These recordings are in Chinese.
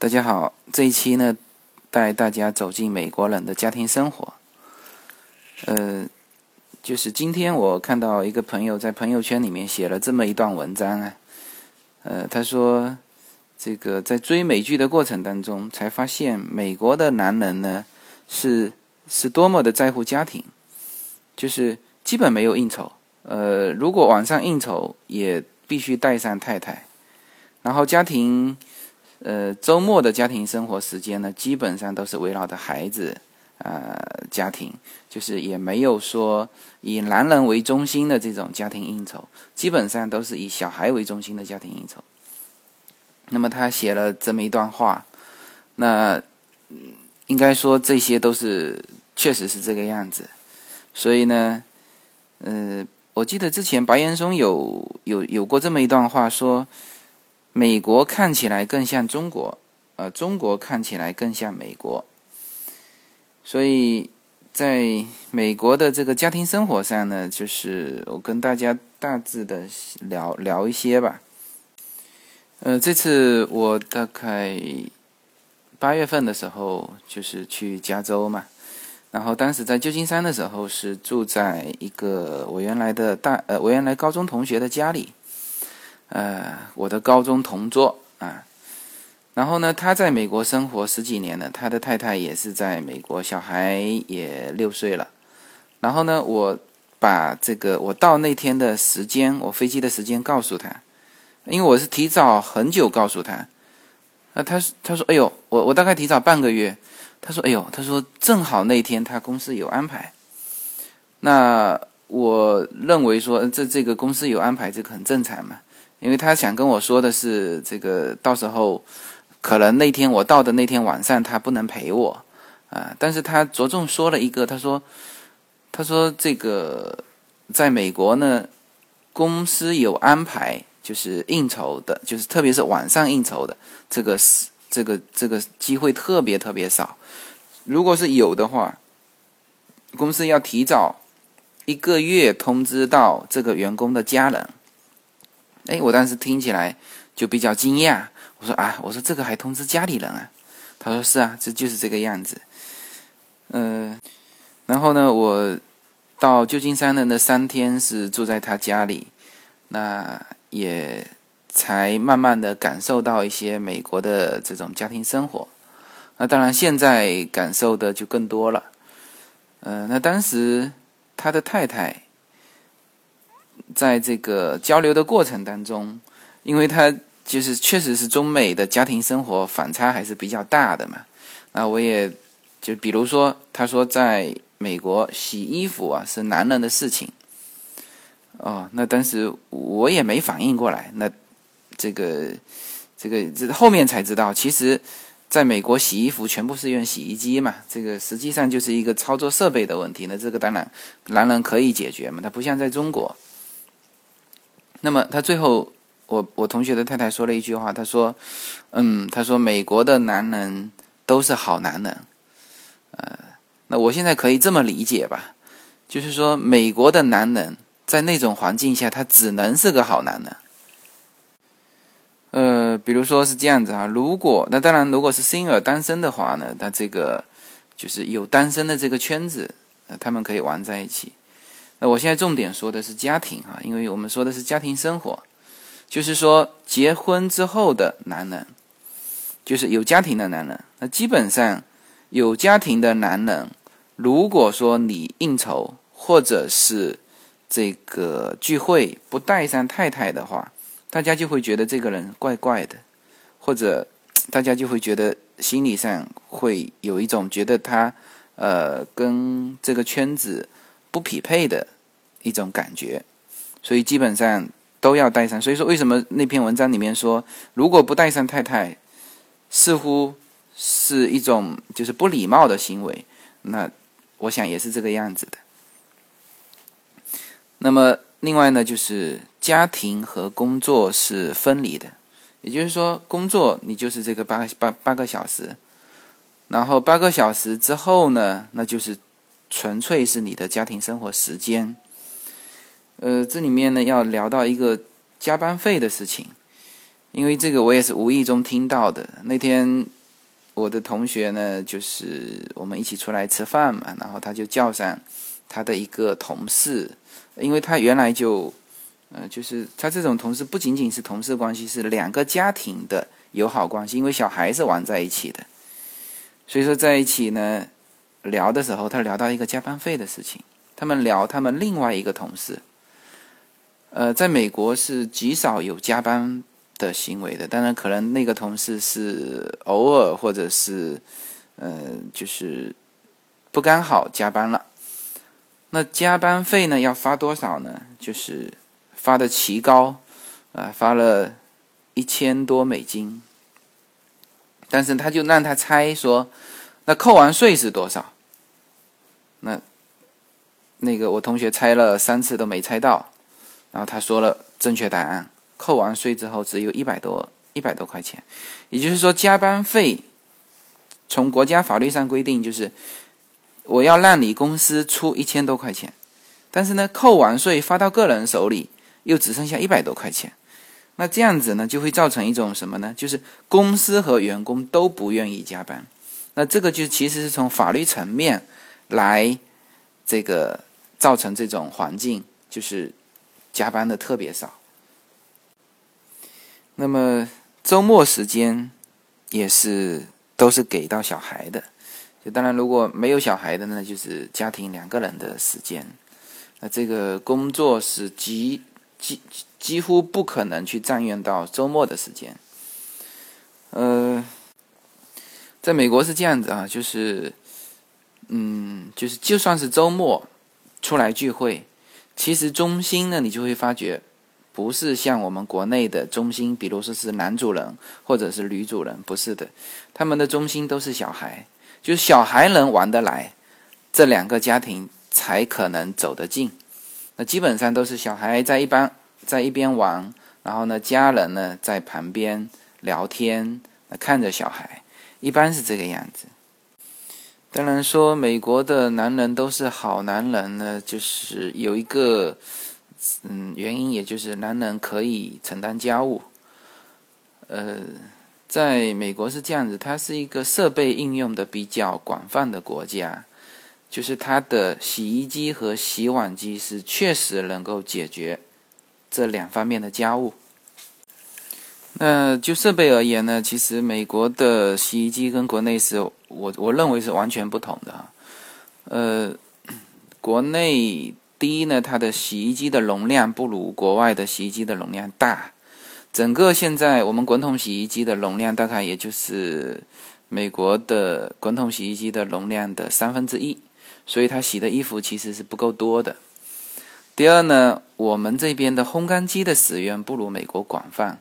大家好，这一期呢，带大家走进美国人的家庭生活。呃，就是今天我看到一个朋友在朋友圈里面写了这么一段文章啊，呃，他说，这个在追美剧的过程当中，才发现美国的男人呢，是是多么的在乎家庭，就是基本没有应酬，呃，如果晚上应酬，也必须带上太太，然后家庭。呃，周末的家庭生活时间呢，基本上都是围绕着孩子，呃，家庭，就是也没有说以男人为中心的这种家庭应酬，基本上都是以小孩为中心的家庭应酬。那么他写了这么一段话，那应该说这些都是确实是这个样子。所以呢，呃，我记得之前白岩松有有有过这么一段话说。美国看起来更像中国，呃，中国看起来更像美国。所以，在美国的这个家庭生活上呢，就是我跟大家大致的聊聊一些吧。呃，这次我大概八月份的时候就是去加州嘛，然后当时在旧金山的时候是住在一个我原来的大呃我原来高中同学的家里。呃，我的高中同桌啊，然后呢，他在美国生活十几年了，他的太太也是在美国，小孩也六岁了。然后呢，我把这个我到那天的时间，我飞机的时间告诉他，因为我是提早很久告诉他。那他他说，哎呦，我我大概提早半个月。他说，哎呦，他说正好那天他公司有安排。那我认为说，这这个公司有安排，这个很正常嘛。因为他想跟我说的是，这个到时候可能那天我到的那天晚上他不能陪我啊，但是他着重说了一个，他说，他说这个在美国呢，公司有安排，就是应酬的，就是特别是晚上应酬的，这个是这个这个机会特别特别少，如果是有的话，公司要提早一个月通知到这个员工的家人。哎，我当时听起来就比较惊讶。我说啊，我说这个还通知家里人啊？他说是啊，这就是这个样子。嗯，然后呢，我到旧金山的那三天是住在他家里，那也才慢慢的感受到一些美国的这种家庭生活。那当然，现在感受的就更多了。嗯，那当时他的太太。在这个交流的过程当中，因为他就是确实是中美的家庭生活反差还是比较大的嘛，那我也就比如说，他说在美国洗衣服啊是男人的事情，哦，那当时我也没反应过来，那这个这个这后面才知道，其实在美国洗衣服全部是用洗衣机嘛，这个实际上就是一个操作设备的问题，那这个当然男人可以解决嘛，他不像在中国。那么他最后，我我同学的太太说了一句话，他说：“嗯，他说美国的男人都是好男人。”呃，那我现在可以这么理解吧，就是说美国的男人在那种环境下，他只能是个好男人。呃，比如说是这样子啊，如果那当然，如果是 single 单身的话呢，那这个就是有单身的这个圈子，他们可以玩在一起。那我现在重点说的是家庭啊，因为我们说的是家庭生活，就是说结婚之后的男人，就是有家庭的男人。那基本上有家庭的男人，如果说你应酬或者是这个聚会不带上太太的话，大家就会觉得这个人怪怪的，或者大家就会觉得心理上会有一种觉得他呃跟这个圈子。不匹配的一种感觉，所以基本上都要带上。所以说，为什么那篇文章里面说，如果不带上太太，似乎是一种就是不礼貌的行为？那我想也是这个样子的。那么，另外呢，就是家庭和工作是分离的，也就是说，工作你就是这个八八八个小时，然后八个小时之后呢，那就是。纯粹是你的家庭生活时间，呃，这里面呢要聊到一个加班费的事情，因为这个我也是无意中听到的。那天我的同学呢，就是我们一起出来吃饭嘛，然后他就叫上他的一个同事，因为他原来就，呃，就是他这种同事不仅仅是同事关系，是两个家庭的友好关系，因为小孩是玩在一起的，所以说在一起呢聊的时候，他聊到一个加班费的事情，他们聊他们另外一个同事。呃，在美国是极少有加班的行为的，当然可能那个同事是偶尔或者是，呃，就是不刚好加班了。那加班费呢要发多少呢？就是发的奇高，啊，发了一千多美金。但是他就让他猜说，那扣完税是多少？那那个我同学猜了三次都没猜到。然后他说了正确答案，扣完税之后只有一百多一百多块钱，也就是说加班费从国家法律上规定就是我要让你公司出一千多块钱，但是呢扣完税发到个人手里又只剩下一百多块钱，那这样子呢就会造成一种什么呢？就是公司和员工都不愿意加班，那这个就其实是从法律层面来这个造成这种环境，就是。加班的特别少，那么周末时间也是都是给到小孩的。就当然如果没有小孩的呢，就是家庭两个人的时间。那这个工作是几几几乎不可能去占用到周末的时间。呃，在美国是这样子啊，就是嗯，就是就算是周末出来聚会。其实中心呢，你就会发觉，不是像我们国内的中心，比如说是男主人或者是女主人，不是的，他们的中心都是小孩，就是小孩能玩得来，这两个家庭才可能走得近。那基本上都是小孩在一般在一边玩，然后呢，家人呢在旁边聊天，看着小孩，一般是这个样子。当然说美国的男人都是好男人呢，就是有一个嗯原因，也就是男人可以承担家务。呃，在美国是这样子，它是一个设备应用的比较广泛的国家，就是它的洗衣机和洗碗机是确实能够解决这两方面的家务。那就设备而言呢，其实美国的洗衣机跟国内是我我认为是完全不同的哈。呃，国内第一呢，它的洗衣机的容量不如国外的洗衣机的容量大。整个现在我们滚筒洗衣机的容量大概也就是美国的滚筒洗衣机的容量的三分之一，所以它洗的衣服其实是不够多的。第二呢，我们这边的烘干机的使用不如美国广泛。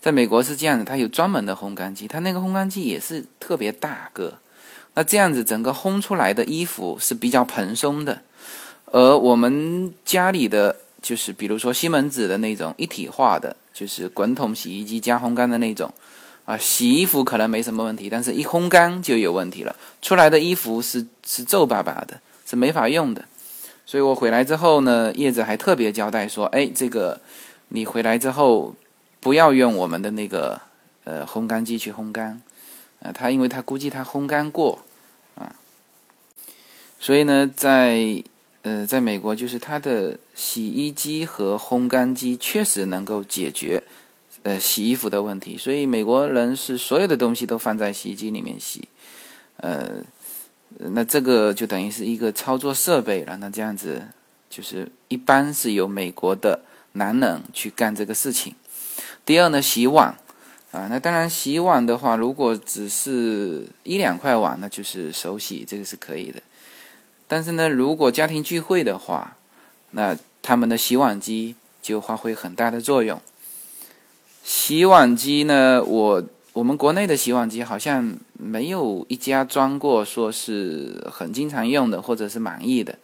在美国是这样的，它有专门的烘干机，它那个烘干机也是特别大个。那这样子，整个烘出来的衣服是比较蓬松的。而我们家里的就是，比如说西门子的那种一体化的，就是滚筒洗衣机加烘干的那种，啊，洗衣服可能没什么问题，但是一烘干就有问题了，出来的衣服是是皱巴巴的，是没法用的。所以我回来之后呢，叶子还特别交代说：“哎，这个你回来之后。”不要用我们的那个呃烘干机去烘干，啊，他因为他估计他烘干过，啊，所以呢，在呃在美国就是它的洗衣机和烘干机确实能够解决呃洗衣服的问题，所以美国人是所有的东西都放在洗衣机里面洗，呃，那这个就等于是一个操作设备了，那这样子就是一般是由美国的男人去干这个事情。第二呢，洗碗，啊，那当然洗碗的话，如果只是一两块碗，那就是手洗，这个是可以的。但是呢，如果家庭聚会的话，那他们的洗碗机就发挥很大的作用。洗碗机呢，我我们国内的洗碗机好像没有一家装过，说是很经常用的，或者是满意的。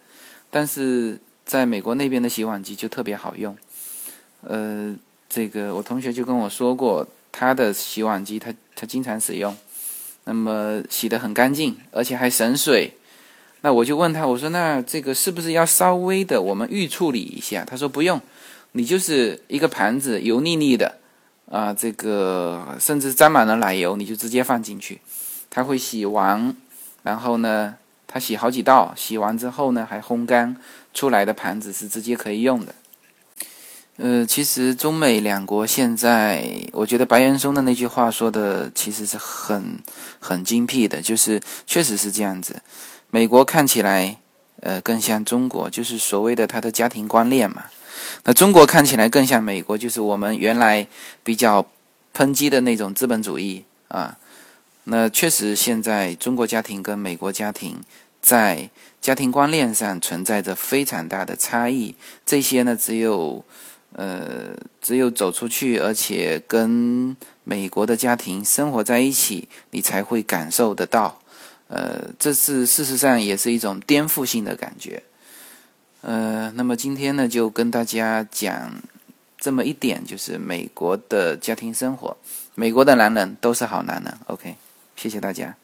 但是在美国那边的洗碗机就特别好用，呃。这个我同学就跟我说过，他的洗碗机他他经常使用，那么洗得很干净，而且还省水。那我就问他，我说那这个是不是要稍微的我们预处理一下？他说不用，你就是一个盘子油腻腻的，啊，这个甚至沾满了奶油，你就直接放进去，它会洗完，然后呢，它洗好几道，洗完之后呢还烘干出来的盘子是直接可以用的。呃，其实中美两国现在，我觉得白岩松的那句话说的其实是很很精辟的，就是确实是这样子。美国看起来，呃，更像中国，就是所谓的他的家庭观念嘛。那中国看起来更像美国，就是我们原来比较抨击的那种资本主义啊。那确实，现在中国家庭跟美国家庭在家庭观念上存在着非常大的差异。这些呢，只有。呃，只有走出去，而且跟美国的家庭生活在一起，你才会感受得到。呃，这是事实上也是一种颠覆性的感觉。呃，那么今天呢，就跟大家讲这么一点，就是美国的家庭生活，美国的男人都是好男人。OK，谢谢大家。